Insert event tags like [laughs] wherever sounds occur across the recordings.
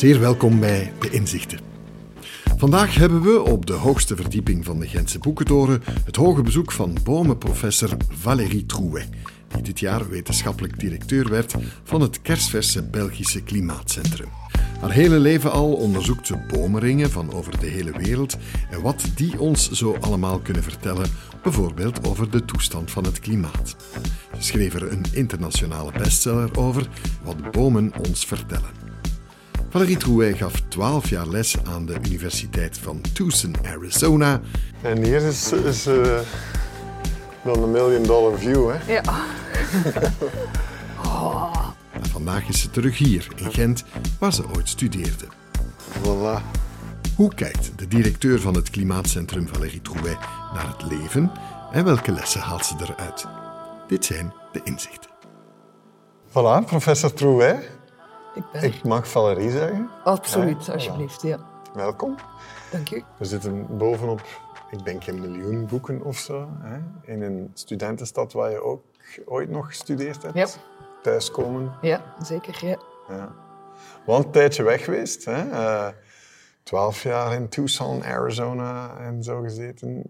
Zeer welkom bij De Inzichten. Vandaag hebben we op de hoogste verdieping van de Gentse Boekentoren het hoge bezoek van bomenprofessor Valérie Trouet, die dit jaar wetenschappelijk directeur werd van het kersverse Belgische Klimaatcentrum. Haar hele leven al onderzoekt ze bomenringen van over de hele wereld en wat die ons zo allemaal kunnen vertellen, bijvoorbeeld over de toestand van het klimaat. Ze schreef er een internationale bestseller over, wat bomen ons vertellen. Valerie Trouet gaf 12 jaar les aan de Universiteit van Tucson, Arizona. En hier is, is uh, dan een million dollar view, hè? Ja. [laughs] En vandaag is ze terug hier in Gent, waar ze ooit studeerde. Voilà. Hoe kijkt de directeur van het Klimaatcentrum Valerie Trouet naar het leven en welke lessen haalt ze eruit? Dit zijn de inzichten. Voilà, professor Trouet. Ik ben Ik mag Valerie zeggen. Absoluut, Ja, alsjeblieft. Ja. Welkom. Dank u. We zitten bovenop, ik denk een miljoen boeken of zo. Hè? In een studentenstad waar je ook ooit nog gestudeerd hebt. Ja. Thuiskomen. Ja, zeker. Ja. Ja. Wel een tijdje weg geweest. Hè? Eh, Twaalf jaar in Tucson, Arizona en zo gezeten.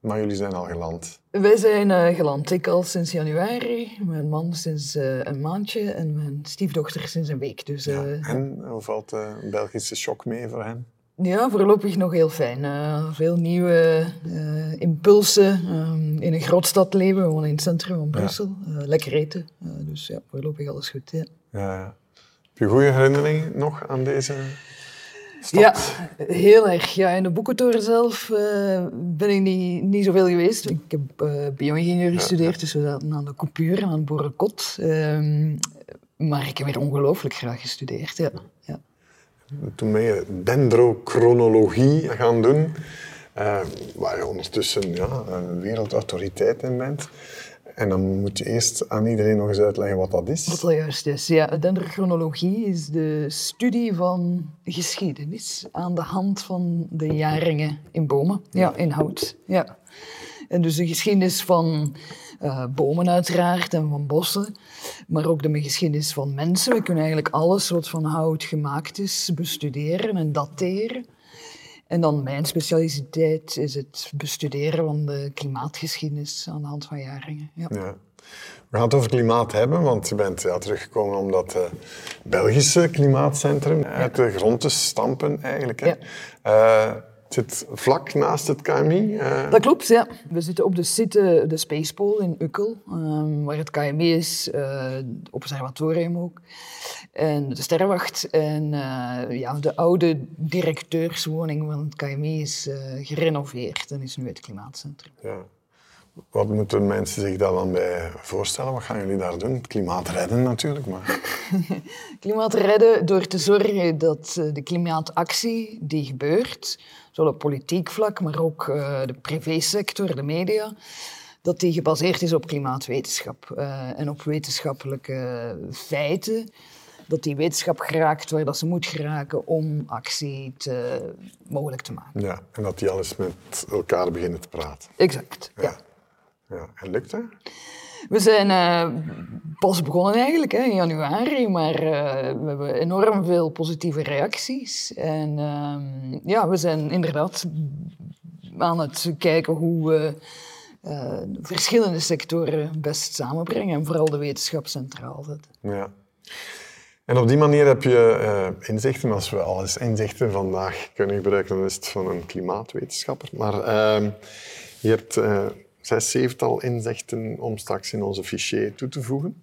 Maar jullie zijn al geland. Wij zijn eh, geland. Ik al sinds januari, mijn man sinds eh, een maandje en mijn stiefdochter sinds een week. Dus Ja. eh, En hoe valt de Belgische shock mee voor hen? ja, voorlopig nog heel fijn. Veel nieuwe impulsen. Ehm, in een grootstad leven, we wonen in het centrum van Brussel. Lekker eten. Dus ja, voorlopig alles goed. Ja. Ja. Heb je goede herinneringen nog aan deze stad? Ja, heel erg. Ja, in de boekentoren zelf eh, ben ik niet, niet zoveel geweest. Ik heb eh bio-ingenieur gestudeerd, dus we zaten aan de Coupuur en aan het Boerenkot. Ehm, maar ik heb weer ongelooflijk graag gestudeerd, ja. ja. Toen ben je dendrochronologie gaan doen, eh, waar je ondertussen ja, een wereldautoriteit in bent. En dan moet je eerst aan iedereen nog eens uitleggen wat dat is. Wat al juist is. Ja, dendrochronologie is de studie van geschiedenis aan de hand van de jaringen in bomen, ja, in hout. Ja. En dus de geschiedenis van eh, bomen uiteraard en van bossen, maar ook de geschiedenis van mensen. We kunnen eigenlijk alles wat van hout gemaakt is bestuderen en dateren. En dan mijn specialiteit is het bestuderen van de klimaatgeschiedenis aan de hand van jaringen. Ja. Ja. We gaan het over klimaat hebben, want je bent ja, teruggekomen om dat eh, Belgische klimaatcentrum uit de grond te stampen eigenlijk. Hè. Ja. Het zit vlak naast het KMI. eh, Dat klopt, ja. We zitten op de site, de Spacepole in Ukkel, ehm, waar het KME is, eh, het observatorium ook, en de Sterrenwacht. En eh, ja, de oude directeurswoning van het KME is gerenoveerd en is nu het klimaatcentrum. ja. Wat moeten mensen zich daar dan bij voorstellen? Wat gaan jullie daar doen? Het klimaat redden natuurlijk, maar... [laughs] Klimaat redden door te zorgen dat de klimaatactie die gebeurt, zowel op politiek vlak, maar ook eh, de privésector, de media, dat die gebaseerd is op klimaatwetenschap eh, en op wetenschappelijke feiten. Dat die wetenschap geraakt waar dat ze moet geraken om actie te, mogelijk te maken. Ja, en dat die alles met elkaar beginnen te praten. Exact, ja. Ja, en lukt dat? We zijn eh, pas begonnen eigenlijk hè, in januari, maar eh, we hebben enorm veel positieve reacties. En ehm, ja, we zijn inderdaad aan het kijken hoe we eh, verschillende sectoren best samenbrengen en vooral de wetenschap centraal zetten. Ja. En op die manier heb je inzichten. Als we alles inzichten vandaag kunnen gebruiken, dan is het van een klimaatwetenschapper. Maar ehm, je hebt zes, zevental inzichten om straks in onze fichier toe te voegen.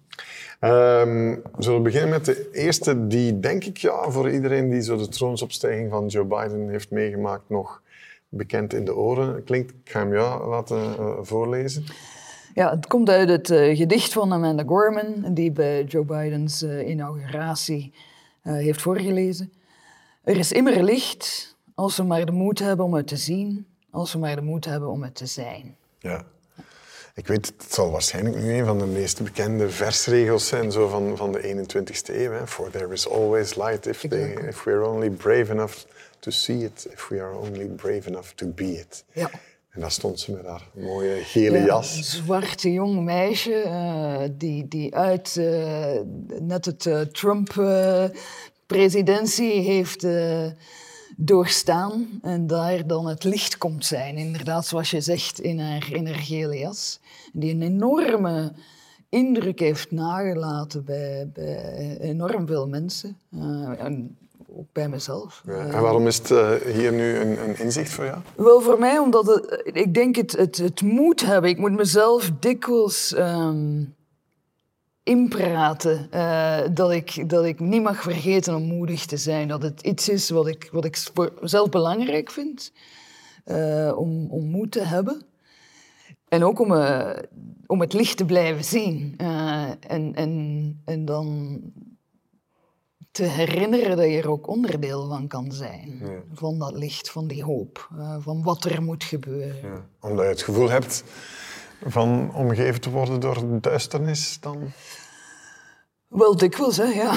Ehm, we zullen beginnen met de eerste die, denk ik, ja, voor iedereen die zo de troonsopstijging van Joe Biden heeft meegemaakt, nog bekend in de oren klinkt. Ik ga hem jou laten eh, voorlezen. Ja, het komt uit het eh, gedicht van Amanda Gorman, die bij Joe Bidens eh, inauguratie heeft voorgelezen. Er is immer licht als we maar de moed hebben om het te zien, als we maar de moed hebben om het te zijn. Ja. Ik weet, het zal waarschijnlijk nu een van de meest bekende versregels zijn zo van, van de 21ste eeuw. Hè. For there is always light if, they, if we are only brave enough to see it, if we are only brave enough to be it. Ja. En daar stond ze met haar mooie gele Ja, Een jas. zwart jong meisje eh, die, die uit eh, net het eh, Trump. eh, presidentie heeft doorstaan en daar dan het licht komt zijn. Inderdaad, zoals je zegt, in haar, in haar gele jas. Die een enorme indruk heeft nagelaten bij, bij enorm veel mensen. Uh, en ook bij mezelf. Ja, en waarom is het uh, hier nu een, een, inzicht voor jou? Wel, voor mij omdat het, ik denk het, het, het moet hebben. Ik moet mezelf dikwijls um, inpraten uh, dat, ik, dat ik niet mag vergeten om moedig te zijn. Dat het iets is wat ik, wat ik zelf belangrijk vind uh, om, om moed te hebben. En ook om, uh, om het licht te blijven zien. en, en, en dan te herinneren dat je er ook onderdeel van kan zijn. Van dat licht, van die hoop, van wat er moet gebeuren. Ja. Omdat je het gevoel hebt van omgeven te worden door duisternis dan? Wel dikwijls, hè, ja.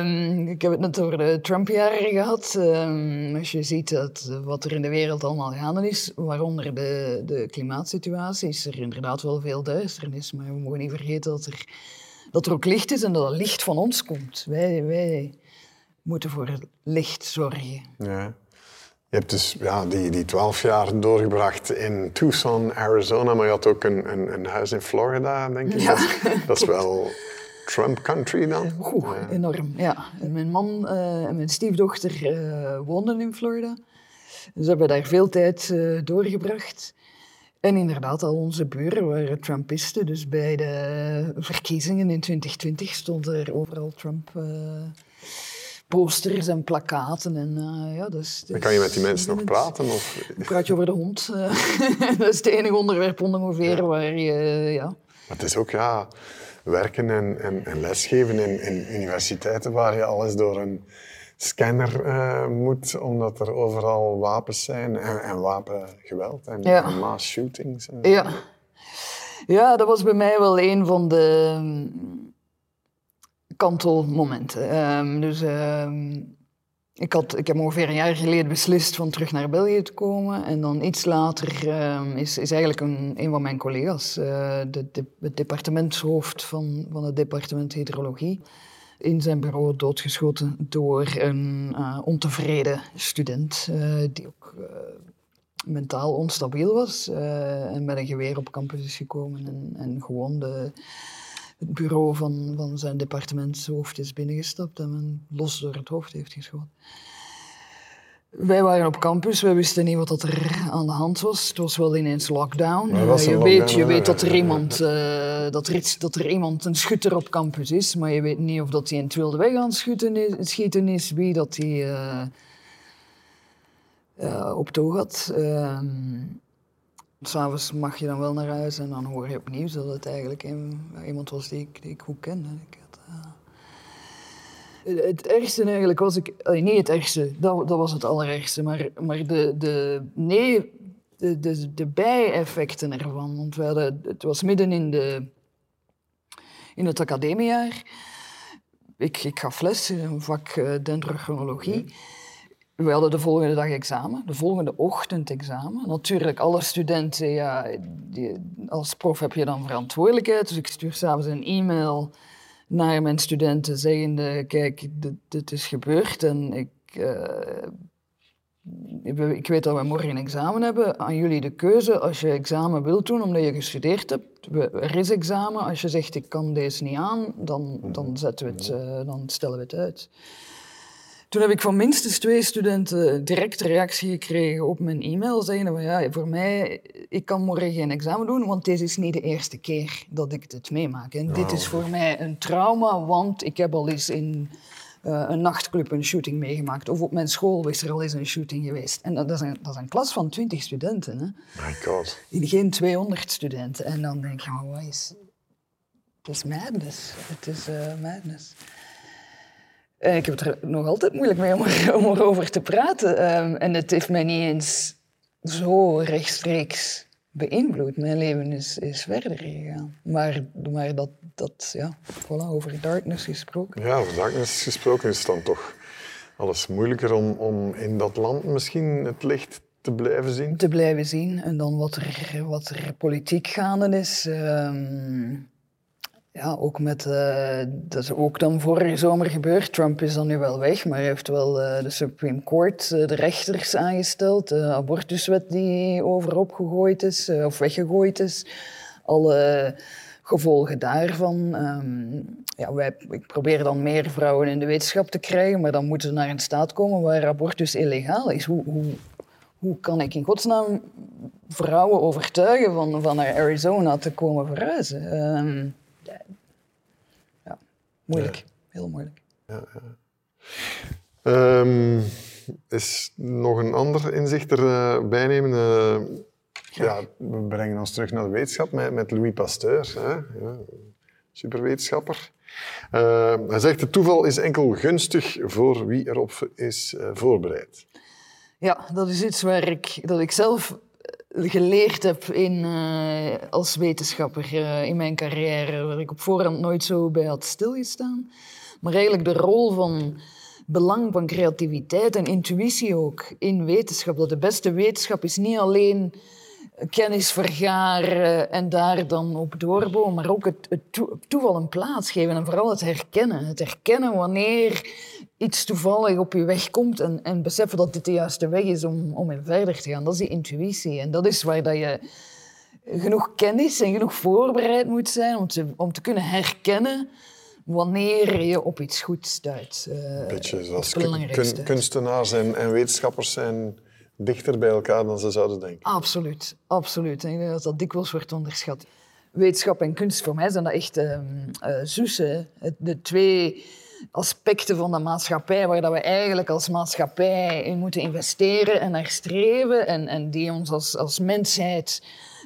um, [laughs] ik heb het net over de Trump-jaren gehad. Um, als je ziet dat, wat er in de wereld allemaal gaande is, waaronder de, de klimaatsituatie, is er inderdaad wel veel duisternis. Maar we mogen niet vergeten dat er, dat er ook licht is en dat het licht van ons komt. Wij, wij moeten voor het licht zorgen. Ja. Je hebt dus ja, die, die twaalf jaar doorgebracht in Tucson, Arizona, maar je had ook een, een, een huis in Florida, denk ik. Ja. Dat, [laughs] dat, is wel Trump country dan? Oeh, enorm, ja. En mijn man uh, en mijn stiefdochter uh, woonden in Florida. Dus we hebben daar veel tijd uh, doorgebracht. En inderdaad, al onze buren waren Trumpisten. Dus bij de verkiezingen in 2020 stonden er overal Trump posters en plakaten. En, uh, ja, dus, dus, kan je met die mensen nog praten? Of? Praat je over de hond. [laughs] Dat is het enige onderwerp ongeveer ja. waar je... Uh, ja. Maar het is ook ja, werken en, en, en lesgeven in, in, universiteiten waar je alles door een scanner moet, omdat er overal wapens zijn en, en wapengeweld en, ja. en mass shootings. En, ja. ja, dat was bij mij wel een van de kantelmomenten. Um, dus um, ik, had, ik heb ongeveer een jaar geleden beslist van terug naar België te komen. En dan iets later um, is, is eigenlijk een, een van mijn collega's, uh, de, het departementshoofd van, van het departement hydrologie, in zijn bureau doodgeschoten door een uh, ontevreden student uh, die ook mentaal onstabiel was en met een geweer op campus is gekomen en, en gewoon de het bureau van, van zijn departementshoofd is binnengestapt en men los door het hoofd heeft geschoten. Wij waren op campus, wij wisten niet wat er aan de hand was. Het was wel ineens lockdown. Uh, je, weet, je weet dat er, iemand, uh, dat, er dat er iemand, een schutter op campus is, maar je weet niet of dat hij in het wilde weg aan het schieten is, schieten is wie dat hij uh, op toog had. Ehm, S'avonds mag je dan wel naar huis en dan hoor je opnieuw dat het eigenlijk iemand was die ik, ik goed kende. Ik uh... Het ergste eigenlijk was ik, allee, niet het ergste, dat, dat was het allerergste, maar, maar de, de, nee, de, de, de bijeffecten ervan. Want we hadden, het was midden in, de, in het academiejaar. Ik, ik gaf les in een vak uh, dendrochronologie. We hadden de volgende dag examen, de volgende ochtend examen. Natuurlijk, alle studenten, ja, die, als prof heb je dan verantwoordelijkheid. Dus ik stuur s'avonds een e-mail naar mijn studenten zeggende, kijk, dit, dit is gebeurd en ik, uh, ik weet dat we morgen een examen hebben. Aan jullie de keuze, als je examen wilt doen omdat je gestudeerd hebt, er is examen. Als je zegt, ik kan deze niet aan, dan, dan, zetten we het, uh, dan stellen we het uit. Toen heb ik van minstens twee studenten direct reactie gekregen op mijn e-mail. Zeggende van ja, voor mij, ik kan morgen geen examen doen, want deze is niet de eerste keer dat ik dit meemaak. En dit is voor mij een trauma, want ik heb al eens in uh, een nachtclub een shooting meegemaakt. Of op mijn school is er al eens een shooting geweest. En dat is een, dat is een klas van 20 studenten. Hè? My god. Geen 200 studenten. En dan denk je, oh, wat is... Het is madness. Het is uh, madness. Uh, ik heb het er nog altijd moeilijk mee om, er, [laughs] om erover te praten. Um, en het heeft mij niet eens zo rechtstreeks beïnvloed. Mijn leven is, is verder gegaan. Maar, maar dat, dat, ja, voilà, over darkness gesproken. Ja, over darkness gesproken is het dan toch alles moeilijker om, om in dat land misschien het licht te blijven zien? Te blijven zien. En dan wat er, wat er politiek gaande is. Um, ja, ook met, eh, dat is ook dan vorige zomer gebeurd. Trump is dan nu wel weg, maar hij heeft wel uh, de Supreme Court, uh, de rechters aangesteld. De abortuswet die overop gegooid is, of weggegooid is. Alle gevolgen daarvan. Um, ja, wij, ik probeer dan meer vrouwen in de wetenschap te krijgen, maar dan moeten ze naar een staat komen waar abortus illegaal is. Hoe, hoe, hoe kan ik in godsnaam vrouwen overtuigen van, van naar Arizona te komen verhuizen? Um, ja, moeilijk. Heel moeilijk. Ja, um, is nog een ander inzicht erbij uh, nemen? Uh, ja, we brengen ons terug naar de wetenschap met, met Louis Pasteur. Hè? Ja, superwetenschapper. Uh, hij zegt, het toeval is enkel gunstig voor wie erop is uh, voorbereid. Ja, dat is iets waar ik, dat ik zelf geleerd heb in, uh, als wetenschapper in mijn carrière, waar ik op voorhand nooit zo bij had stilgestaan. Maar eigenlijk de rol van belang van creativiteit en intuïtie ook in wetenschap. Dat de beste wetenschap is niet alleen kennis vergaren en daar dan op doorbomen, maar ook het, het toeval een plaats geven en vooral het herkennen. Het herkennen wanneer iets toevallig op je weg komt en, en beseffen dat dit de juiste weg is om, om in verder te gaan. Dat is die intuïtie en dat is waar dat je genoeg kennis en genoeg voorbereid moet zijn om te, om te kunnen herkennen wanneer je op iets goeds stuit. Uh, Beetje zoals kun, kunstenaars en, en wetenschappers zijn dichter bij elkaar dan ze zouden denken. Absoluut, absoluut. En ik denk dat dat dikwijls wordt onderschat. Wetenschap en kunst, voor mij zijn dat echt uh, zussen. De twee aspecten van de maatschappij waar dat we eigenlijk als maatschappij in moeten investeren en naar streven en, en die ons als, als mensheid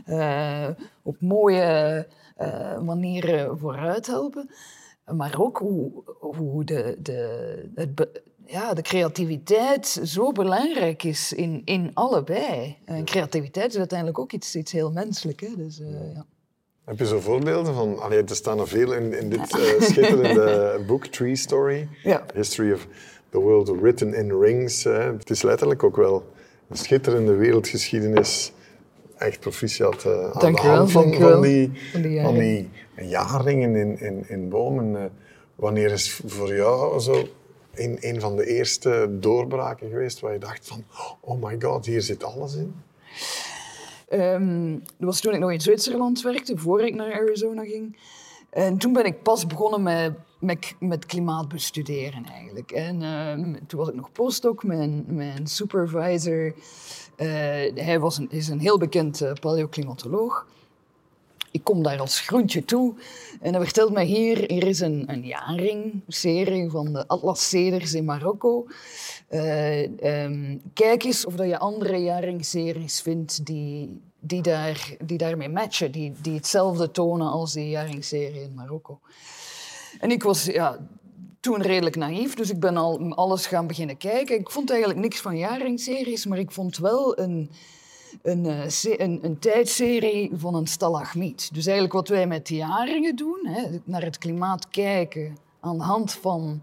uh, op mooie uh, manieren vooruit helpen. Maar ook hoe, hoe de, de, het, ja, de creativiteit zo belangrijk is in, in allebei. En creativiteit is uiteindelijk ook iets, iets heel menselijks. Dus, uh, ja. Heb je zo voorbeelden van... Allee, er staan er veel in, in dit uh, schitterende [laughs] boek, Tree Story. Ja. History of the World Written in Rings. Hè. Het is letterlijk ook wel een schitterende wereldgeschiedenis. Echt proficiat uh, aan de hand van, van, die, van die jaarringen in, in, in bomen. wanneer is voor jou zo een, een van de eerste doorbraken geweest waar je dacht van, oh my god, hier zit alles in? Um, dat was toen ik nog in Zwitserland werkte, voor ik naar Arizona ging. En toen ben ik pas begonnen met, met, met klimaat bestuderen eigenlijk. En uh, toen was ik nog postdoc, mijn, mijn supervisor. Uh, hij was is een heel bekend uh, paleoclimatoloog ik kom daar als groentje toe en hij vertelt mij hier, hier is een, een jaring-serie van de Atlas-ceders in Marokko. Uh, um, kijk eens of dat je andere jaring-series vindt die, die, daar, die daarmee matchen, die, die hetzelfde tonen als die jaring-serie in Marokko. En ik was ja, toen redelijk naïef, dus ik ben al alles gaan beginnen kijken. Ik vond eigenlijk niks van jaring-series, maar ik vond wel een een, eh, een, een tijdserie van een stalagmiet. Dus eigenlijk wat wij met jaringen doen, hè, naar het klimaat kijken aan de hand van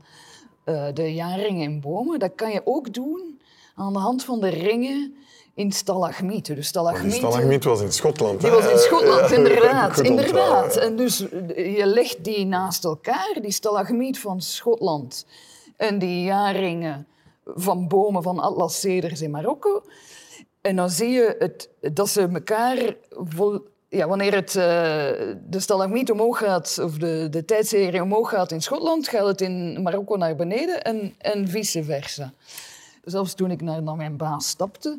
uh, de jaringen in bomen, dat kan je ook doen aan de hand van de ringen in stalagmieten. Dus stalagmieten... stalagmiet was in Schotland. Die was in Schotland, inderdaad. inderdaad. En dus je legt die naast elkaar, die stalagmiet van Schotland en die jaringen van bomen van Atlas ceders in Marokko. En dan zie je het, dat ze elkaar... Vol, ja, wanneer het, uh, de stalagmiet omhoog gaat, of de, de tijdserie omhoog gaat in Schotland, gaat het in Marokko naar beneden en, en vice versa. Zelfs toen ik naar, naar mijn baas stapte,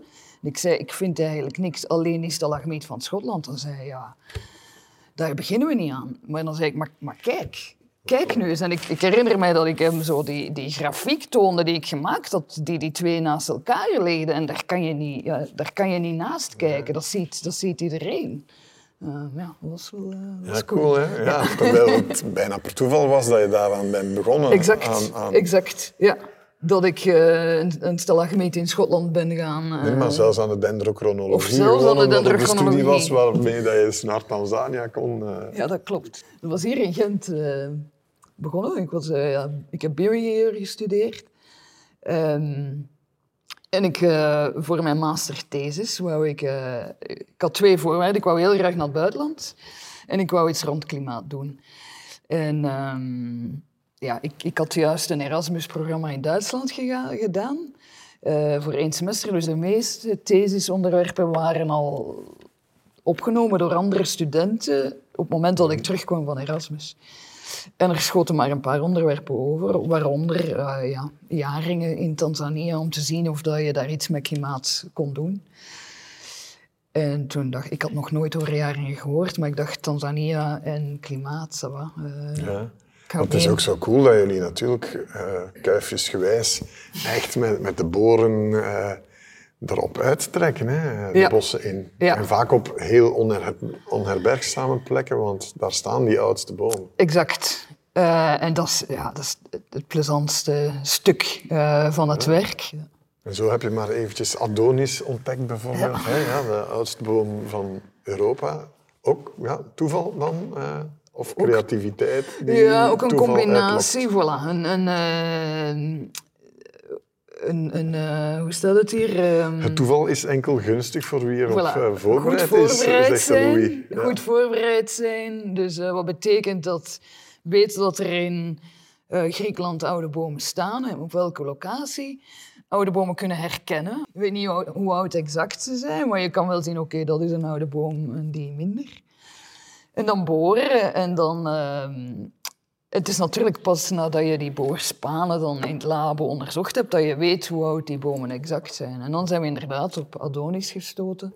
en ik zei, ik vind eigenlijk niks, alleen die stalagmiet van Schotland. Dan zei hij, ja, daar beginnen we niet aan. Maar dan zei ik, maar, maar kijk, Kijk nu eens, en ik, ik, herinner mij dat ik hem zo die, die grafiek toonde die ik gemaakt had, die die twee naast elkaar legden. En daar kan je niet, ja, daar kan je niet naast kijken, dat ziet, dat ziet iedereen. Uh, ja, dat was wel uh, was ja, cool. hè? Ja, terwijl het bijna per toeval was dat je daaraan bent begonnen. Exact, aan, aan... exact ja. Dat ik uh, een, een in Schotland ben gaan... nee, maar zelfs aan de dendrochronologie. Of zelfs aan de dendrochronologie. de studie was waarmee dat je naar Tanzania kon... Ja, dat klopt. Dat was hier in Gent begonnen. Ik, was, ja, ik heb hier gestudeerd. Um, en ik, voor mijn masterthesis wou ik... Ik had twee voorwaarden. Ik wou heel graag naar het buitenland. En ik wou iets rond klimaat doen. En ehm, ja, ik, ik had juist een Erasmus-programma in Duitsland gedaan. eh, voor één semester. Dus de meeste thesisonderwerpen waren al opgenomen door andere studenten op het moment dat ik terugkwam van Erasmus. En er schoten maar een paar onderwerpen over, waaronder eh, ja, jaringen in Tanzania, om te zien of dat je daar iets met klimaat kon doen. En toen dacht ik, ik had nog nooit over jaringen gehoord, maar ik dacht Tanzania en klimaat, ça va. Eh, Ja. Want het is ook zo cool dat jullie natuurlijk eh kuifjesgewijs echt met, met de boren eh, erop uittrekken, hè, de Ja. bossen in. Ja. En vaak op heel onher, onherbergzame plekken, want daar staan die oudste bomen. Exact. Eh, en dat is, ja, dat is het- plezantste stuk van het werk. En zo heb je maar eventjes Adonis ontdekt bijvoorbeeld. Hè, ja, de oudste boom van Europa. Ook ja, toeval dan? Of creativiteit? die Ja, ook een combinatie. Voilà. Een, een, eh, een, een, eh, hoe staat het hier? Ehm, uitlokt. Het toeval is enkel gunstig voor wie erop Voilà. eh, voorbereid, goed voorbereid is, zegt. Louis. Ja. Goed voorbereid zijn. Dus wat betekent dat weten dat er in Griekenland oude bomen staan en op welke locatie. Oude bomen kunnen herkennen. Ik weet niet hoe, hoe oud exact ze zijn, maar je kan wel zien, oké, dat is een oude boom en die minder. En dan boren en dan... ehm, het is natuurlijk pas nadat je die boorspanen dan in het labo onderzocht hebt, dat je weet hoe oud die bomen exact zijn. En dan zijn we inderdaad op Adonis gestoten.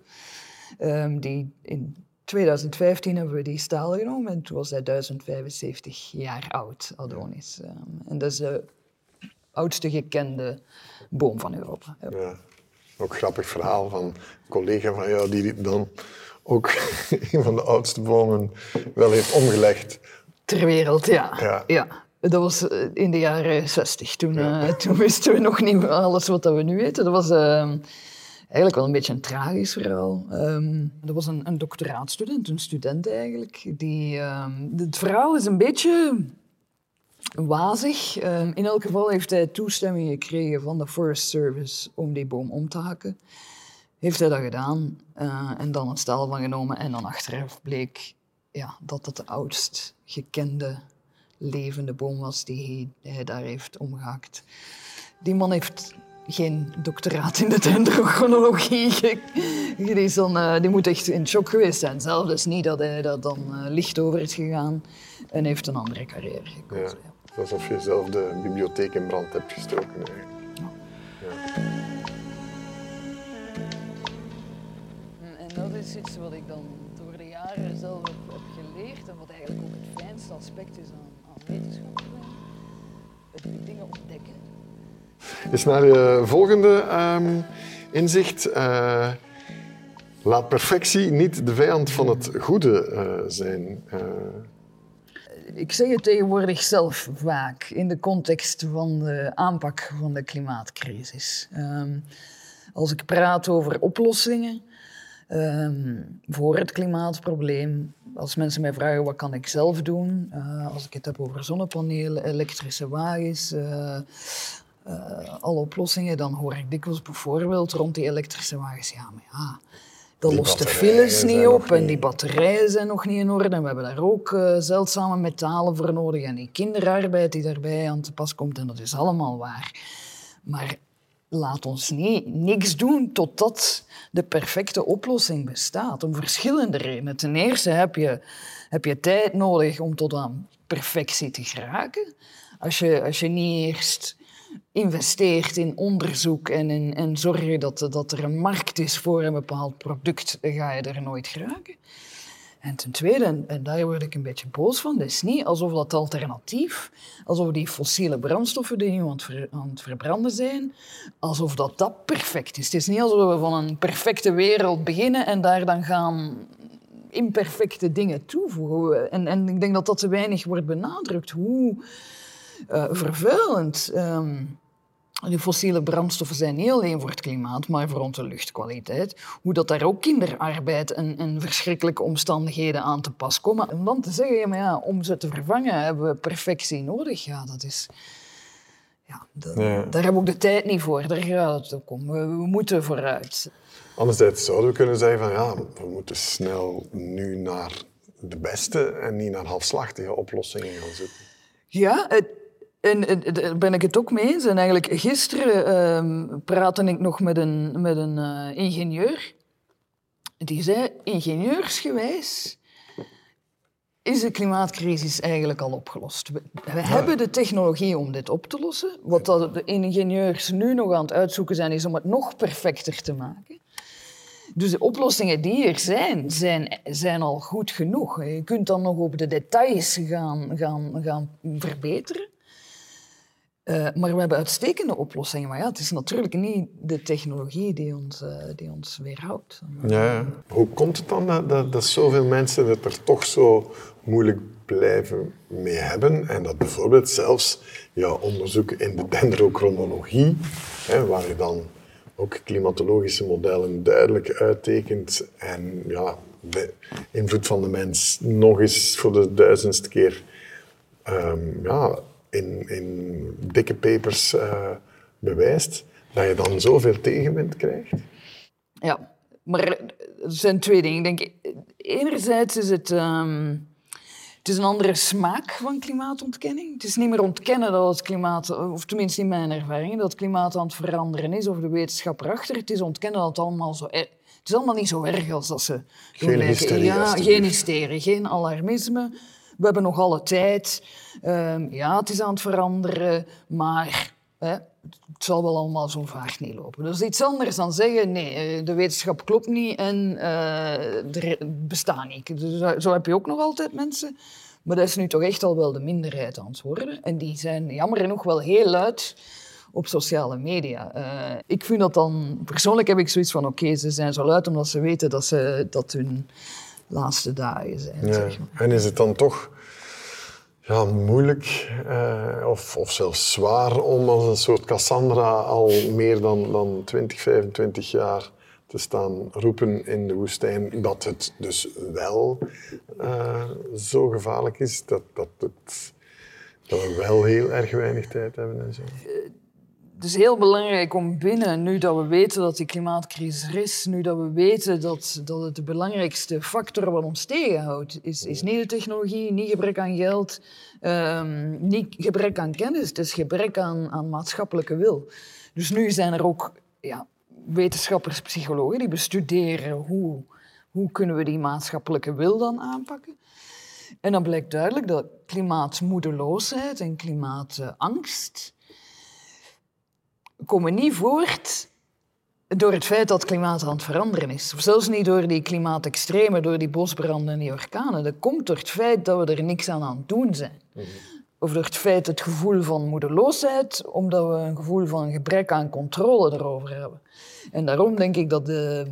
Ehm, die in 2015 hebben we die staal genomen en toen was hij 1075 jaar oud, Adonis. Ehm, en dat is de oudste gekende boom van Europa. Ja. Ook grappig verhaal van een collega van jou die dan ook [laughs] een van de oudste bomen wel heeft omgelegd. Ter wereld, ja. Ja. ja. Dat was eh, in de jaren 60. Toen, eh, [laughs] toen wisten we nog niet alles wat we nu weten. Dat was eh, eigenlijk wel een beetje een tragisch verhaal. Ehm dat was een, een doctoraatstudent, een student eigenlijk. Die, ehm, het verhaal is een beetje wazig. Ehm, in elk geval heeft hij toestemming gekregen van de Forest Service om die boom om te hakken. Heeft hij dat gedaan eh, en dan een stel van genomen. En dan achteraf bleek ja, dat het de oudst gekende levende boom was die hij, hij daar heeft omgehakt. Die man heeft geen doctoraat in de dendrochronologie. Die, is dan, eh, die moet echt in shock geweest zijn. Zelf dus niet dat hij dat dan eh, licht over is gegaan en heeft een andere carrière gekozen. ja. Alsof je zelf de bibliotheek in brand hebt gestoken. eigenlijk. Is iets wat ik dan door de jaren zelf heb, heb geleerd en wat eigenlijk ook het fijnste aspect is aan, aan wetenschap. Het dingen ontdekken. Is naar je volgende ehm, inzicht. eh, laat perfectie niet de vijand van het goede eh, zijn. Eh, Ik zeg het tegenwoordig zelf vaak in de context van de aanpak van de klimaatcrisis. Ehm, als ik praat over oplossingen ehm, voor het klimaatprobleem, als mensen mij vragen wat kan ik zelf doen, eh, als ik het heb over zonnepanelen, elektrische wagens, eh, eh, alle oplossingen, dan hoor ik dikwijls bijvoorbeeld rond die elektrische wagens, ja, maar ja, dat Die lost de files niet op en niet- die batterijen zijn nog niet in orde en we hebben daar ook zeldzame metalen voor nodig en die kinderarbeid die daarbij aan te pas komt en dat is allemaal waar. Maar laat ons niet, niks doen totdat de perfecte oplossing bestaat. Om verschillende redenen. Ten eerste heb je, heb je tijd nodig om tot aan perfectie te geraken. Als je, als je niet eerst investeert in onderzoek en, in, en zorgen dat, dat er een markt is voor een bepaald product, ga je er nooit geraken. En ten tweede, en, daar word ik een beetje boos van, het is niet alsof dat alternatief, alsof die fossiele brandstoffen die nu aan het, ver- aan het verbranden zijn, alsof dat, dat perfect is. Het is niet alsof we van een perfecte wereld beginnen en daar dan gaan imperfecte dingen toevoegen. En, en ik denk dat dat te weinig wordt benadrukt, hoe eh, vervuilend ehm, die fossiele brandstoffen zijn niet alleen voor het klimaat, maar voor onze luchtkwaliteit. Hoe dat daar ook kinderarbeid en, en verschrikkelijke omstandigheden aan te pas komen. Om dan te zeggen, ja, maar ja, om ze te vervangen hebben we perfectie nodig. Ja, dat is... Ja, da- Ja. Daar hebben we ook de tijd niet voor. Daar gaat het ook om. We, we moeten vooruit. anderzijds zouden we kunnen zeggen van ja, we moeten snel nu naar de beste en niet naar halfslachtige oplossingen gaan zoeken. Ja, het, en, en, daar ben ik het ook mee eens. En eigenlijk gisteren ehm, praatte ik nog met een, met een eh, ingenieur. Die zei, ingenieursgewijs is de klimaatcrisis eigenlijk al opgelost. We, we hebben de technologie om dit op te lossen. Wat dat de ingenieurs nu nog aan het uitzoeken zijn, is om het nog perfecter te maken. Dus de oplossingen die er zijn, zijn, zijn al goed genoeg. Je kunt dan nog op de details gaan, gaan, gaan verbeteren. Uh, maar we hebben uitstekende oplossingen. Maar ja, het is natuurlijk niet de technologie die ons, uh, die ons weerhoudt. Ja, Hoe komt het dan dat, dat, zoveel mensen het er toch zo moeilijk blijven mee hebben? En dat bijvoorbeeld zelfs ja, onderzoek in de dendrochronologie, hè, waar je dan ook klimatologische modellen duidelijk uittekent en ja, de invloed van de mens nog eens voor de duizendste keer um, ja, in, in dikke papers uh, bewijst, dat je dan zoveel tegenwind krijgt? Ja, maar er zijn twee dingen. Ik denk, enerzijds is het... Um, het is een andere smaak van klimaatontkenning. Het is niet meer ontkennen dat het klimaat, of tenminste in mijn ervaring, dat het klimaat aan het veranderen is, of de wetenschap erachter. Het is ontkennen dat het allemaal zo... Het is allemaal niet zo erg als dat ze Geen hysterie. Ja, geen hysterie, geen alarmisme. We hebben nog alle tijd. Um, ja, het is aan het veranderen, maar hè, het zal wel allemaal zo vaag niet lopen. Is iets anders dan zeggen, nee, eh, de wetenschap klopt niet en er bestaat niet. Dus zo heb je ook nog altijd mensen. Maar dat is nu toch echt al wel de minderheid aan het worden. En die zijn jammer genoeg wel heel luid op sociale media. Uh, ik vind dat dan... Persoonlijk heb ik zoiets van, oké, ze zijn zo luid omdat ze weten dat, ze, dat hun laatste dagen zijn. Ja. Zeg maar. En is het dan toch ja, moeilijk uh, of, of zelfs zwaar om als een soort Cassandra al meer dan, dan 20, 25 jaar te staan roepen in de woestijn dat het dus wel uh, zo gevaarlijk is, dat, dat, het, dat we wel heel erg weinig tijd hebben en zo het is heel belangrijk om binnen, nu dat we weten dat die klimaatcrisis er is, nu dat we weten dat, dat het de belangrijkste factor wat ons tegenhoudt, is, is niet de technologie, niet gebrek aan geld, um, niet gebrek aan kennis, het is gebrek aan, aan maatschappelijke wil. Dus nu zijn er ook ja, wetenschappers, psychologen die bestuderen hoe, hoe kunnen we die maatschappelijke wil dan aanpakken. En dan blijkt duidelijk dat klimaatmoedeloosheid en klimaatangst komen niet voort door het feit dat het klimaat aan het veranderen is. Of zelfs niet door die klimaatextremen, door die bosbranden en die orkanen. Dat komt door het feit dat we er niks aan aan het doen zijn. Of door het feit, het gevoel van moedeloosheid, omdat we een gevoel van gebrek aan controle erover hebben. En daarom denk ik dat de,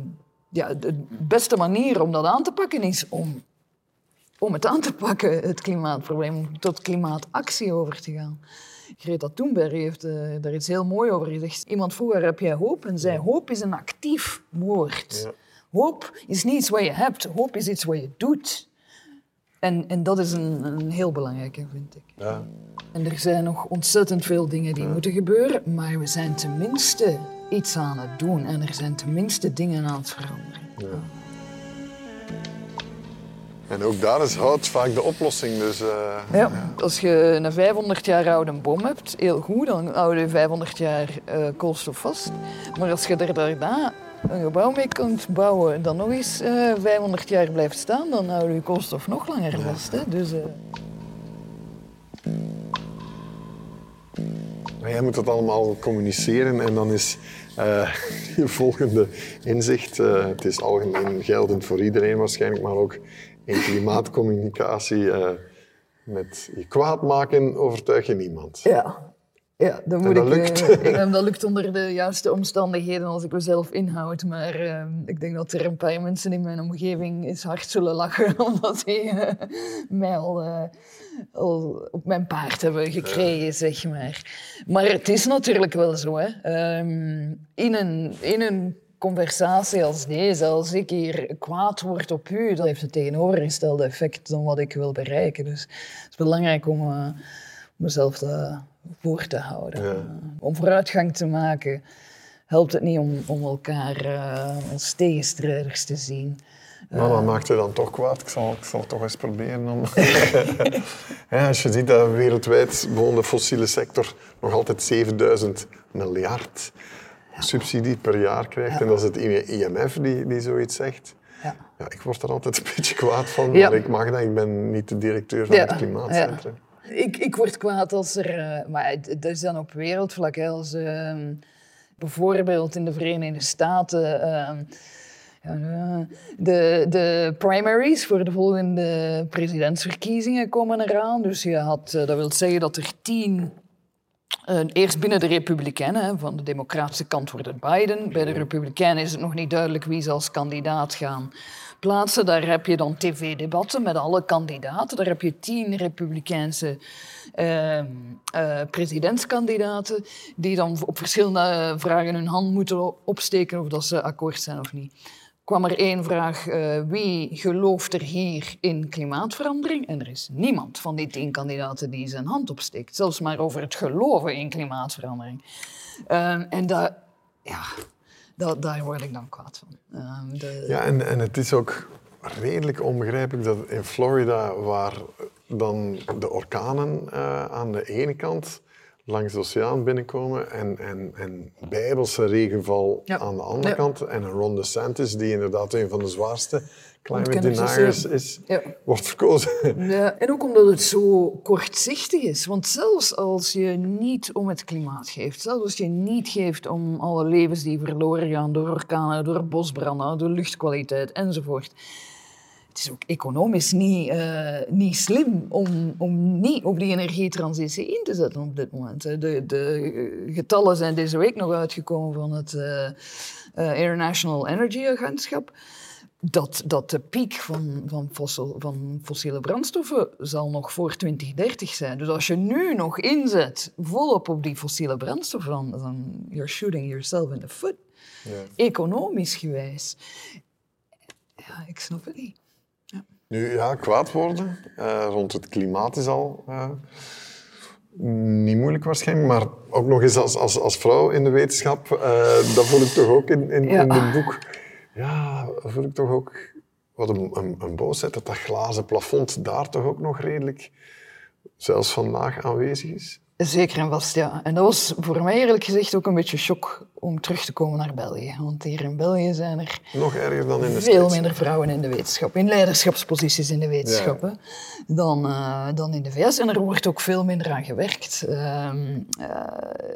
ja, de beste manier om dat aan te pakken is om, om het aan te pakken, het klimaatprobleem, tot klimaatactie over te gaan. Greta Thunberg heeft uh, daar iets heel moois over gezegd. Iemand vroeg heb jij hoop? En zei, hoop is een actief woord. Ja. Hoop is niet iets wat je hebt, hoop is iets wat je doet. En, en dat is een, een heel belangrijke, vind ik. Ja. En er zijn nog ontzettend veel dingen die moeten gebeuren, maar we zijn tenminste iets aan het doen en er zijn tenminste dingen aan het veranderen. En ook daar is hout vaak de oplossing. Dus, uh, ja, als je een 500 jaar oude boom hebt, heel goed, dan hou je 500 jaar uh, koolstof vast. Maar als je er daarna een gebouw mee kunt bouwen dat nog eens uh, eh, 500 jaar blijft staan, dan hou je koolstof nog langer vast. Hè? Dus, maar jij moet dat allemaal communiceren en dan is [laughs] je volgende inzicht, het is algemeen geldend voor iedereen waarschijnlijk, maar ook in klimaatcommunicatie uh, met je kwaad maken overtuig je niemand. Ja, ja dat, moet dat ik, lukt. Uh, dat lukt onder de juiste omstandigheden als ik mezelf inhoud. Maar uh, ik denk dat er een paar mensen in mijn omgeving eens hard zullen lachen [laughs] omdat die mij al, al, op mijn paard hebben gekregen, zeg maar. Maar het is natuurlijk wel zo. Hè. Um, in, een, in een conversatie als deze, als ik hier kwaad word op u, dan heeft het tegenovergestelde effect dan wat ik wil bereiken. Dus het is belangrijk om uh, mezelf voor te houden. Ja. Uh, om vooruitgang te maken helpt het niet om, om elkaar uh, als tegenstrijders te zien. Maar dat maakt je dan toch kwaad. Ik zal, ik zal het toch eens proberen. Om... [laughs] ja, als je ziet dat wereldwijd gewoon de fossiele sector nog altijd 7000 miljard subsidie per jaar krijgt. En dat is het IMF die, die zoiets zegt. Ja. ja. ik word er altijd een [laughs] beetje kwaad van, maar ik mag dat. Ik ben niet de directeur van het Klimaatcentrum. Ik, ik word kwaad als er... Uh, maar dat is dan op wereldvlak. als uh, bijvoorbeeld in de Verenigde Staten... Ehm, de, de primaries voor de volgende presidentsverkiezingen komen eraan. Dus je had, eh, dat wil zeggen dat er tien eerst binnen de Republikeinen, van de democratische kant wordt het Biden. Bij de Republikeinen is het nog niet duidelijk wie ze als kandidaat gaan plaatsen. Daar heb je dan tv-debatten met alle kandidaten. Daar heb je tien Republikeinse uh, uh, presidentskandidaten die dan op verschillende vragen hun hand moeten opsteken of dat ze akkoord zijn of niet kwam er één vraag, uh, wie gelooft er hier in klimaatverandering? En er is niemand van die tien kandidaten die zijn hand opsteekt, zelfs maar over het geloven in klimaatverandering. Uh, en dat, ja, dat, daar word ik dan kwaad van. Uh, de... Ja, en, en het is ook redelijk onbegrijpelijk dat in Florida, waar dan de orkanen uh, aan de ene kant langs de oceaan binnenkomen en, en, en bijbelse regenval aan de andere kant. En een Ron DeSantis, die inderdaad een van de zwaarste climate deniers is, wordt verkozen. Ja, en ook omdat het zo kortzichtig is. Want zelfs als je niet om het klimaat geeft, zelfs als je niet geeft om alle levens die verloren gaan door orkanen, door bosbranden, door luchtkwaliteit enzovoort het is ook economisch niet, uh, niet slim om, om niet op die energietransitie in te zetten op dit moment. De, de getallen zijn deze week nog uitgekomen van het uh, uh, International Energy Agentschap. Dat, dat de piek van, van, fossiel, van fossiele brandstoffen zal nog voor 2030 zijn. Dus als je nu nog inzet volop op die fossiele brandstoffen, dan, dan you're shooting yourself in the foot. Ja. Economisch gewijs. Ja, ik snap het niet. Nu, ja, kwaad worden uh, rond het klimaat is al uh, niet moeilijk waarschijnlijk, maar ook nog eens als, als, als vrouw in de wetenschap, uh, dat voel ik toch ook in, in, ja. in dit boek. Ja, voel ik toch ook wat een, een, een boosheid dat dat glazen plafond daar toch ook nog redelijk, zelfs vandaag, aanwezig is. Zeker en vast, ja. En dat was voor mij eerlijk gezegd ook een beetje shock om terug te komen naar België. Want hier in België zijn er Nog erger dan in de veel minder vrouwen in de wetenschap, in leiderschapsposities in de wetenschap, dan, uh, dan in de VS. En er wordt ook veel minder aan gewerkt. Uh, uh,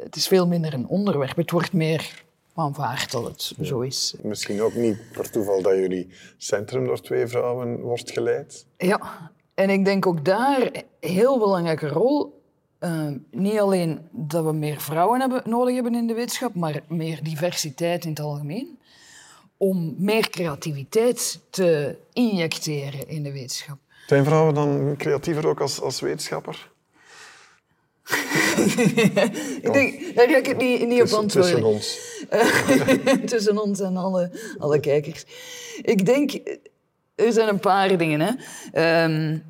het is veel minder een onderwerp. Het wordt meer aanvaard dat het ja. zo is. Misschien ook niet per toeval dat jullie centrum door twee vrouwen wordt geleid. Ja, en ik denk ook daar een heel belangrijke rol Uh, niet alleen dat we meer vrouwen hebben, nodig hebben in de wetenschap, maar meer diversiteit in het algemeen. Om meer creativiteit te injecteren in de wetenschap. Zijn vrouwen dan creatiever ook als, als wetenschapper? [laughs] ik denk, daar ga ik het niet, niet op antwoorden. Tussen ons. [laughs] tussen ons en alle, alle kijkers. Ik denk, er zijn een paar dingen. Hè. Um,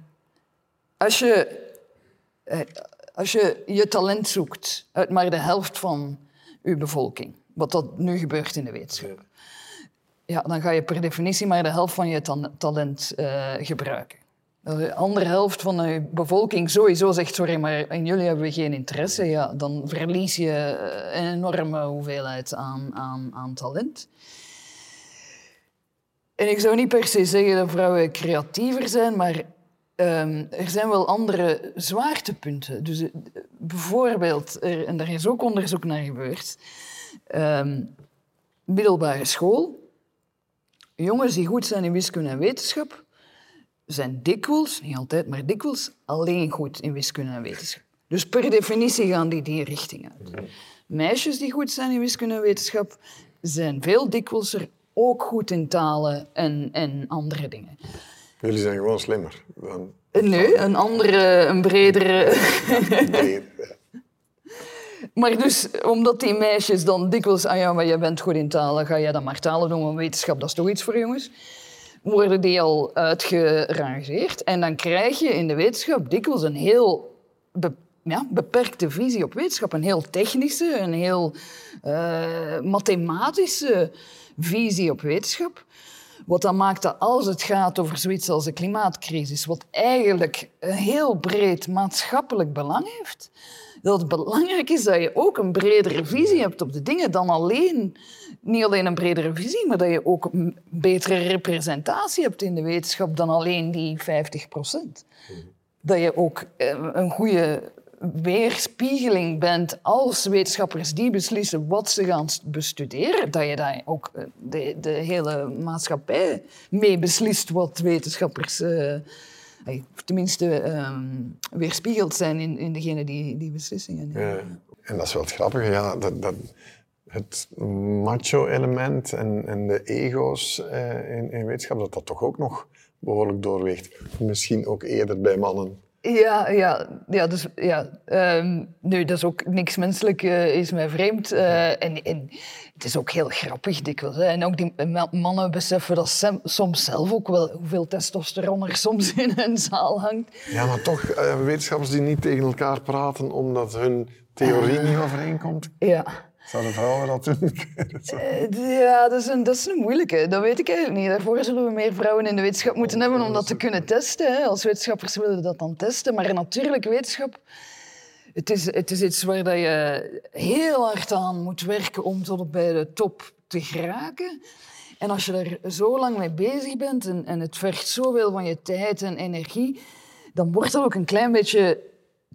als je eh, als je je talent zoekt uit maar de helft van je bevolking, wat dat nu gebeurt in de wetenschap, ja, dan ga je per definitie maar de helft van je ta talent uh, gebruiken. De andere helft van de bevolking sowieso zegt, sorry, maar in jullie hebben we geen interesse. Ja, dan verlies je een enorme hoeveelheid aan, aan, aan talent. En ik zou niet per se zeggen dat vrouwen creatiever zijn, maar Um, er zijn wel andere zwaartepunten. Dus uh, bijvoorbeeld, er, en daar is ook onderzoek naar gebeurd, um, middelbare school. Jongens die goed zijn in wiskunde en wetenschap, zijn dikwijls, niet altijd, maar dikwijls alleen goed in wiskunde en wetenschap. Dus per definitie gaan die die richting uit. Meisjes die goed zijn in wiskunde en wetenschap, zijn veel dikwijlser ook goed in talen en, en andere dingen. Jullie zijn gewoon slimmer dan... Nee, een andere, een bredere... [laughs] Maar dus, omdat die meisjes dan dikwijls... Ah ja, maar jij bent goed in talen, ga jij dan maar talen doen, want wetenschap, dat is toch iets voor jongens? Worden die al uitgerangeerd. En dan krijg je in de wetenschap dikwijls een heel ja, beperkte visie op wetenschap. Een heel technische, een heel uh, mathematische visie op wetenschap. Wat dan maakt dat als het gaat over zoiets als de klimaatcrisis, wat eigenlijk een heel breed maatschappelijk belang heeft, dat het belangrijk is dat je ook een bredere visie hebt op de dingen dan alleen, niet alleen een bredere visie, maar dat je ook een betere representatie hebt in de wetenschap dan alleen die 50 procent. Dat je ook eh, een goede weerspiegeling bent als wetenschappers die beslissen wat ze gaan bestuderen, dat je daar ook eh, de, de hele maatschappij mee beslist wat wetenschappers, uh, tenminste, um, weerspiegeld zijn in, in degene die, die beslissingen nemen. En dat is wel het grappige, ja, dat, dat het macho-element en, en de ego's uh, in, in wetenschap, dat dat toch ook nog behoorlijk doorweegt. Misschien ook eerder bij mannen. Ja, ja, ja, dus, ja. Um, nu, dat is ook niks menselijk, uh, is mij vreemd. Uh, en, en het is ook heel grappig dikwijls. Hè. En ook die mannen beseffen dat sem, soms zelf ook wel hoeveel testosteron er soms [laughs] in hun zaal hangt. Ja, maar toch uh, wetenschappers die niet tegen elkaar praten omdat hun theorie niet overeenkomt. Ja. Zouden vrouwen dat doen? [laughs] ja, dat is, een, dat is een moeilijke. Dat weet ik eigenlijk niet. Daarvoor zullen we meer vrouwen in de wetenschap moeten hebben om dat te kunnen testen. Hè. Als wetenschappers willen we dat dan testen. Maar natuurlijk, wetenschap, het is, het is iets waar je heel hard aan moet werken om tot bij de top te geraken. En als je er zo lang mee bezig bent en, en het vergt zoveel van je tijd en energie, dan wordt dat ook een klein beetje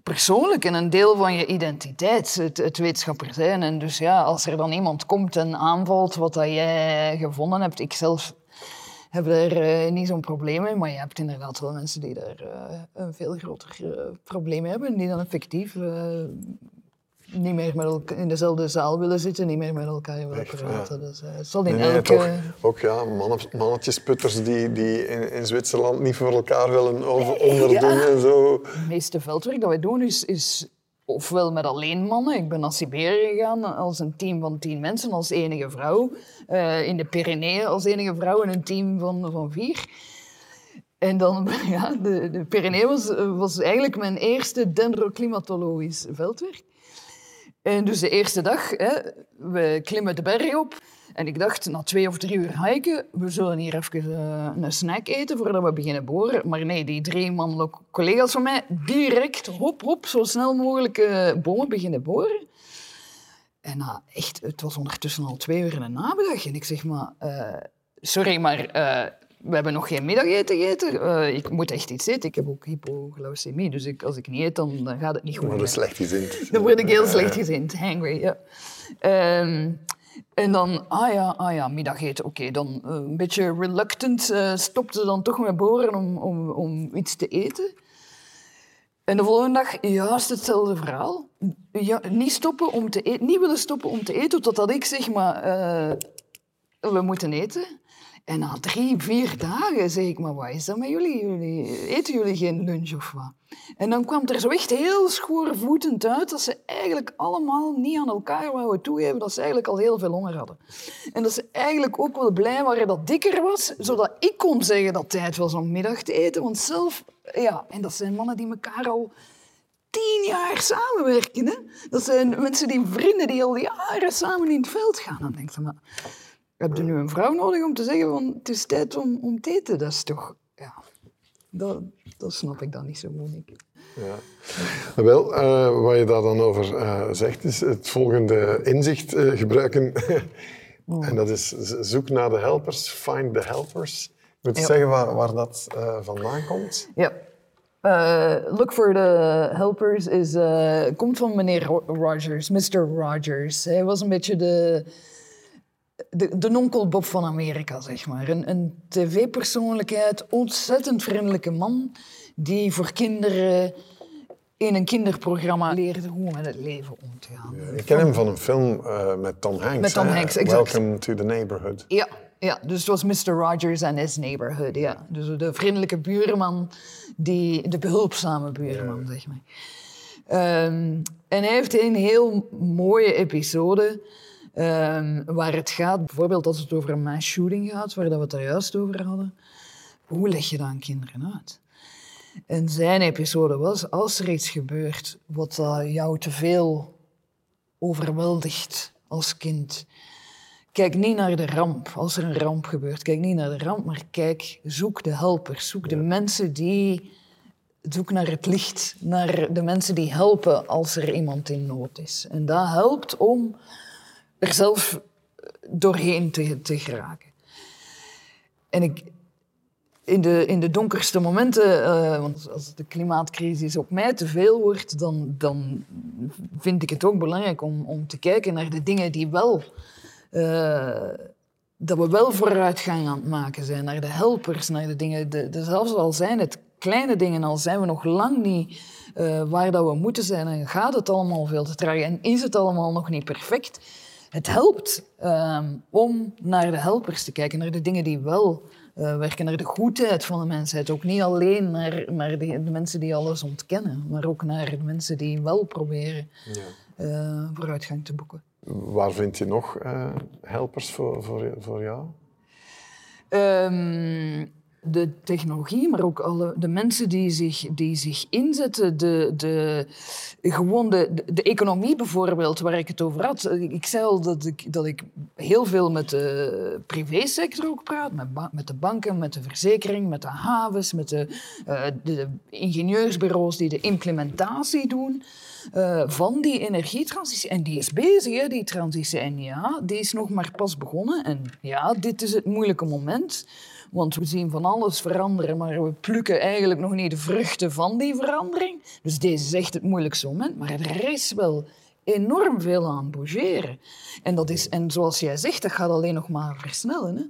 persoonlijk en een deel van je identiteit, het, wetenschapper zijn. En dus ja, als er dan iemand komt en aanvalt wat dat jij gevonden hebt, ik zelf heb er uh, niet zo'n probleem mee, maar je hebt inderdaad wel mensen die daar uh, een veel groter uh, probleem hebben, die dan effectief niet meer met elkaar in dezelfde zaal willen zitten, niet meer met elkaar willen praten. Dus, uh, het zal in nee, elke... toch, ook ja, mannen, mannetjesputters die, die in, in, Zwitserland niet voor elkaar willen over, [laughs] onderdoen en zo. Het meeste veldwerk dat wij doen is, is ofwel met alleen mannen. Ik ben naar Siberië gegaan als een team van tien mensen, als enige vrouw. Uh, in de Pyreneeën als enige vrouw in een team van, van vier. En dan, [laughs] ja, de, de Pyrenee was, was eigenlijk mijn eerste dendroclimatologisch veldwerk. En dus de eerste dag, hè, we klimmen de berg op. En ik dacht, na twee of drie uur hiken, we zullen hier even uh, een snack eten voordat we beginnen boren. Maar nee, die drie mannelijke collega's van mij, direct, hop, hop, zo snel mogelijk uh, bomen beginnen boren. En echt, het was ondertussen al twee uur in de namiddag. En ik zeg maar, sorry, maar we hebben nog geen middageten gegeten. Uh, ik moet echt iets eten. Ik heb ook hypoglycemie, dus ik, als ik niet eet, dan, dan gaat het niet goed. Dan word je slecht gezind. Dan word ik heel slecht gezind, hangry, ja. Um, en dan, ah ja, ah ja middageten, oké. Okay. Dan uh, een beetje reluctant uh, stopte dan toch met boren om, om, om iets te eten. En de volgende dag juist hetzelfde verhaal. Ja, niet, stoppen om te eten, niet willen stoppen om te eten, totdat ik zeg maar, we moeten eten. En na drie, vier dagen zeg ik, maar wat is dat met jullie? jullie? Eten jullie geen lunch of wat? En dan kwam er zo echt heel schoorvoetend uit dat ze eigenlijk allemaal niet aan elkaar wouden toegeven dat ze eigenlijk al heel veel honger hadden. En dat ze eigenlijk ook wel blij waren dat dikker was, zodat ik kon zeggen dat het tijd was om middag te eten. Want zelf, ja, en dat zijn mannen die elkaar al tien jaar samenwerken. Hè? Dat zijn mensen die vrienden die al jaren samen in het veld gaan. Dan denk je, maar heb je nu een vrouw nodig om te zeggen van het is tijd om, om te eten? Dat is toch, ja, dat, dat snap ik dan niet zo moeilijk. Ja. Wel, uh, wat je daar dan over uh, zegt, is het volgende inzicht uh, gebruiken. [laughs] oh. En dat is zoek naar de helpers, find the helpers. Moet je ja. zeggen waar, waar dat vandaan komt? Ja. look for the helpers is, komt van meneer Rogers, Mr. Rogers. Hij was een beetje de de, de nonkel Bob van Amerika, zeg maar. Een, een tv-persoonlijkheid, ontzettend vriendelijke man, die voor kinderen in een kinderprogramma leerde hoe met het leven om te gaan. Ja, ik ken hem van een film uh, met Tom Hanks. Met Tom Hanks, exact. Welcome to the Neighborhood. Ja, ja, dus het was Mr. Rogers and his Neighborhood, ja. Dus de vriendelijke buurman, die, de behulpzame buurman, ja. zeg maar. Um, en hij heeft een heel mooie episode Um, waar het gaat, bijvoorbeeld als het over een mass shooting gaat, waar we het daar juist over hadden. Hoe leg je dat aan kinderen uit? En zijn episode was, als er iets gebeurt wat jou te veel overweldigt als kind, kijk niet naar de ramp als er een ramp gebeurt. Kijk niet naar de ramp, maar kijk, zoek de helpers. Zoek de mensen die. Zoek naar het licht, naar de mensen die helpen als er iemand in nood is. En dat helpt om er zelf doorheen te, te geraken. En ik, in de, in de donkerste momenten, uh, want als de klimaatcrisis op mij te veel wordt, dan, dan vind ik het ook belangrijk om, om te kijken naar de dingen die wel, uh, dat we wel vooruitgang aan het maken zijn, naar de helpers, naar de dingen, de, zelfs al zijn het kleine dingen, al zijn we nog lang niet waar dat we moeten zijn en gaat het allemaal veel te traag en is het allemaal nog niet perfect. Het helpt um, om naar de helpers te kijken, naar de dingen die wel uh, werken naar de goedheid van de mensheid. Ook niet alleen naar, naar de, de, mensen die alles ontkennen, maar ook naar de mensen die wel proberen ja. uh, vooruitgang te boeken. Waar vind je nog uh, helpers voor, voor, voor jou? Um, de technologie, maar ook alle, de mensen die zich, die zich inzetten. De, de, gewoon de, de, economie bijvoorbeeld, waar ik het over had. Ik zei al dat ik, dat ik heel veel met de privésector ook praat. Met, met de banken, met de verzekering, met de havens, met de, uh, de ingenieursbureaus die de implementatie doen. Uh, van die energietransitie. En die is bezig, hè, die transitie. En ja, die is nog maar pas begonnen. En ja, dit is het moeilijke moment. Want we zien van alles veranderen, maar we plukken eigenlijk nog niet de vruchten van die verandering. Dus deze is echt het moeilijkste moment. Maar er is wel enorm veel aan bougeren. En, dat is, en zoals jij zegt, dat gaat alleen nog maar versnellen. Hè?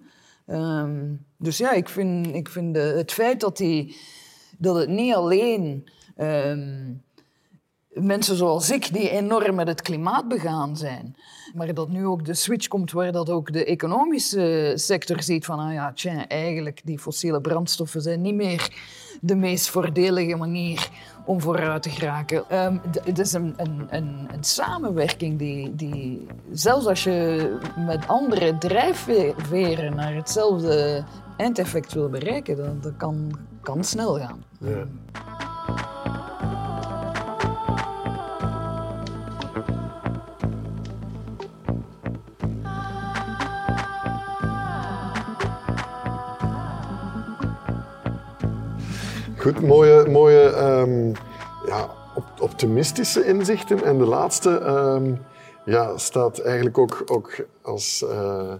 Um, dus ja, ik vind, ik vind de, het feit dat, die, dat het niet alleen um, mensen zoals ik die enorm met het klimaat begaan zijn. Maar dat nu ook de switch komt waar dat ook de economische sector ziet van, ah ja, tja, eigenlijk die fossiele brandstoffen zijn niet meer de meest voordelige manier om vooruit te geraken. Um, het is een, een, een, een, samenwerking die, die, zelfs als je met andere drijfveren naar hetzelfde eindeffect wil bereiken, dat, dat kan, kan snel gaan. Ja. Goed, mooie, mooie um, ja, optimistische inzichten. En de laatste um, ja, staat eigenlijk ook, ook als uh,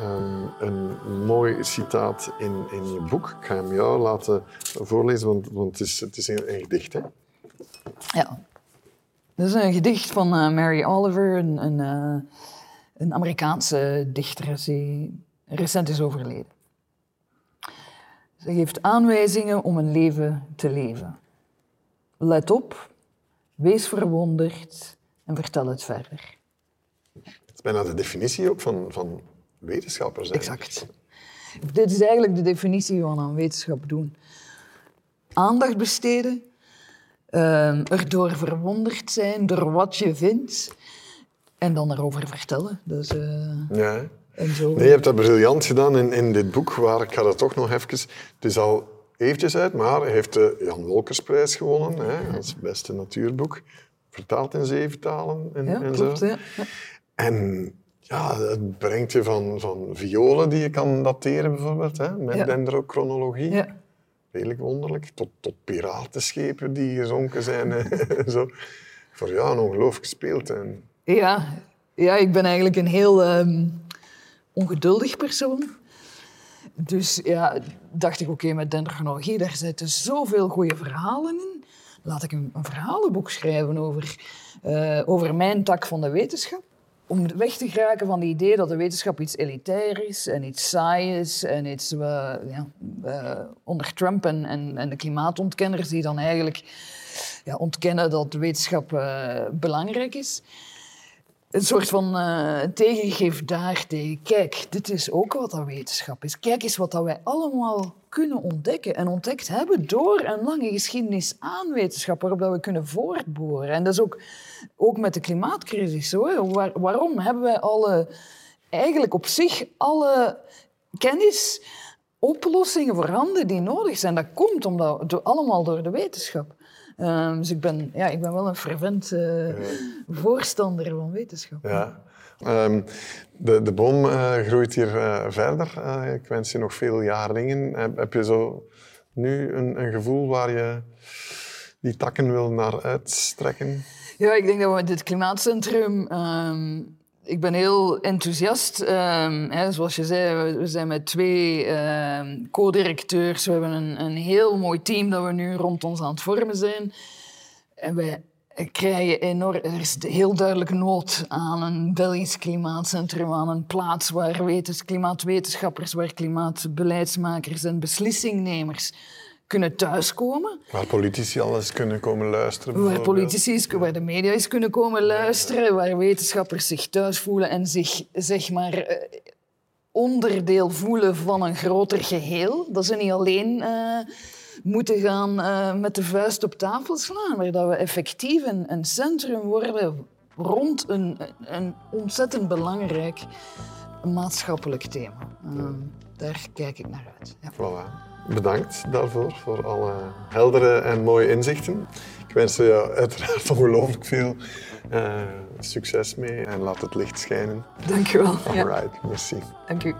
um, een mooi citaat in, in je boek. Ik ga hem jou laten voorlezen, want, want het is, het is een, gedicht. Hè? Ja. Dat is een gedicht van uh, Mary Oliver, een, een, uh, een Amerikaanse dichter die recent is overleden. Ze geeft aanwijzingen om een leven te leven. Let op, wees verwonderd en vertel het verder. Dat is bijna de definitie ook van, van wetenschappers. Exact. Dit is eigenlijk de definitie van aan wetenschap doen. Aandacht besteden, uh, erdoor verwonderd zijn door wat je vindt en dan erover vertellen. Dus, uh, ja. En zo. Nee, je hebt dat briljant gedaan in, in dit boek, waar ik ga dat toch nog even... Het is al eventjes uit, maar hij heeft de Jan Wolkersprijs gewonnen hè, als beste natuurboek. Vertaald in zeven talen en, ja, en klopt, zo. Ja. En ja, het brengt je van, van violen die je kan dateren bijvoorbeeld, hè, met Ja. dendrochronologie. Ja. Redelijk wonderlijk. Tot, tot piratenschepen die gezonken zijn en [laughs] zo. Voor jou een ongelooflijk gespeeld. En, Ja, ja, ik ben eigenlijk een heel ehm, ongeduldig persoon. Dus ja, dacht ik, oké, met dendrochronologie, daar zitten zoveel goede verhalen in. Laat ik een, een verhalenboek schrijven over, eh, over mijn tak van de wetenschap. Om weg te geraken van het idee dat de wetenschap iets elitair is en iets saai is en iets eh, ja, eh, onder Trump en, en, de klimaatontkenners die dan eigenlijk ja, ontkennen dat de wetenschap belangrijk is een soort van eh tegengif daartegen. Kijk, dit is ook wat dat wetenschap is. Kijk eens wat dat wij allemaal kunnen ontdekken en ontdekt hebben door een lange geschiedenis aan wetenschap, waarop dat we kunnen voortboren. En dat is ook, ook met de klimaatcrisis zo. Waarom hebben wij alle, eigenlijk op zich alle kennis, oplossingen voorhanden die nodig zijn? Dat komt omdat, door, allemaal door de wetenschap. Ehm, dus ik ben, ja, ik ben wel een fervent eh, voorstander van wetenschap. ja. Ehm, de, de boom eh, groeit hier eh, verder. Ik wens je nog veel jaringen. Heb, heb je zo nu een, een gevoel waar je die takken wil naar uitstrekken? Ja, ik denk dat we met dit klimaatcentrum... ehm, ik ben heel enthousiast. Ehm, hè, zoals je zei, we- zijn met twee ehm, co-directeurs. We hebben een, een heel mooi team dat we nu rond ons aan het vormen zijn. En wij krijgen enorm... Er is heel duidelijk nood aan een Belgisch klimaatcentrum, aan een plaats waar wetens, klimaatwetenschappers, waar klimaatbeleidsmakers en beslissingnemers kunnen thuiskomen. Waar politici alles kunnen komen luisteren. Waar politici, eens- waar de media eens kunnen komen luisteren, waar wetenschappers zich thuis voelen en zich zeg maar eh, onderdeel voelen van een groter geheel. Dat ze niet alleen eh, moeten gaan eh, met de vuist op tafel slaan, maar dat we effectief een, een centrum worden rond een, een ontzettend belangrijk maatschappelijk thema. Eh, daar kijk ik naar uit. Ja. Voilà. Bedankt daarvoor, voor alle heldere en mooie inzichten. Ik wens je uiteraard ongelooflijk veel eh, succes mee en laat het licht schijnen. Dank u wel. Ja, Alright, merci. dank u.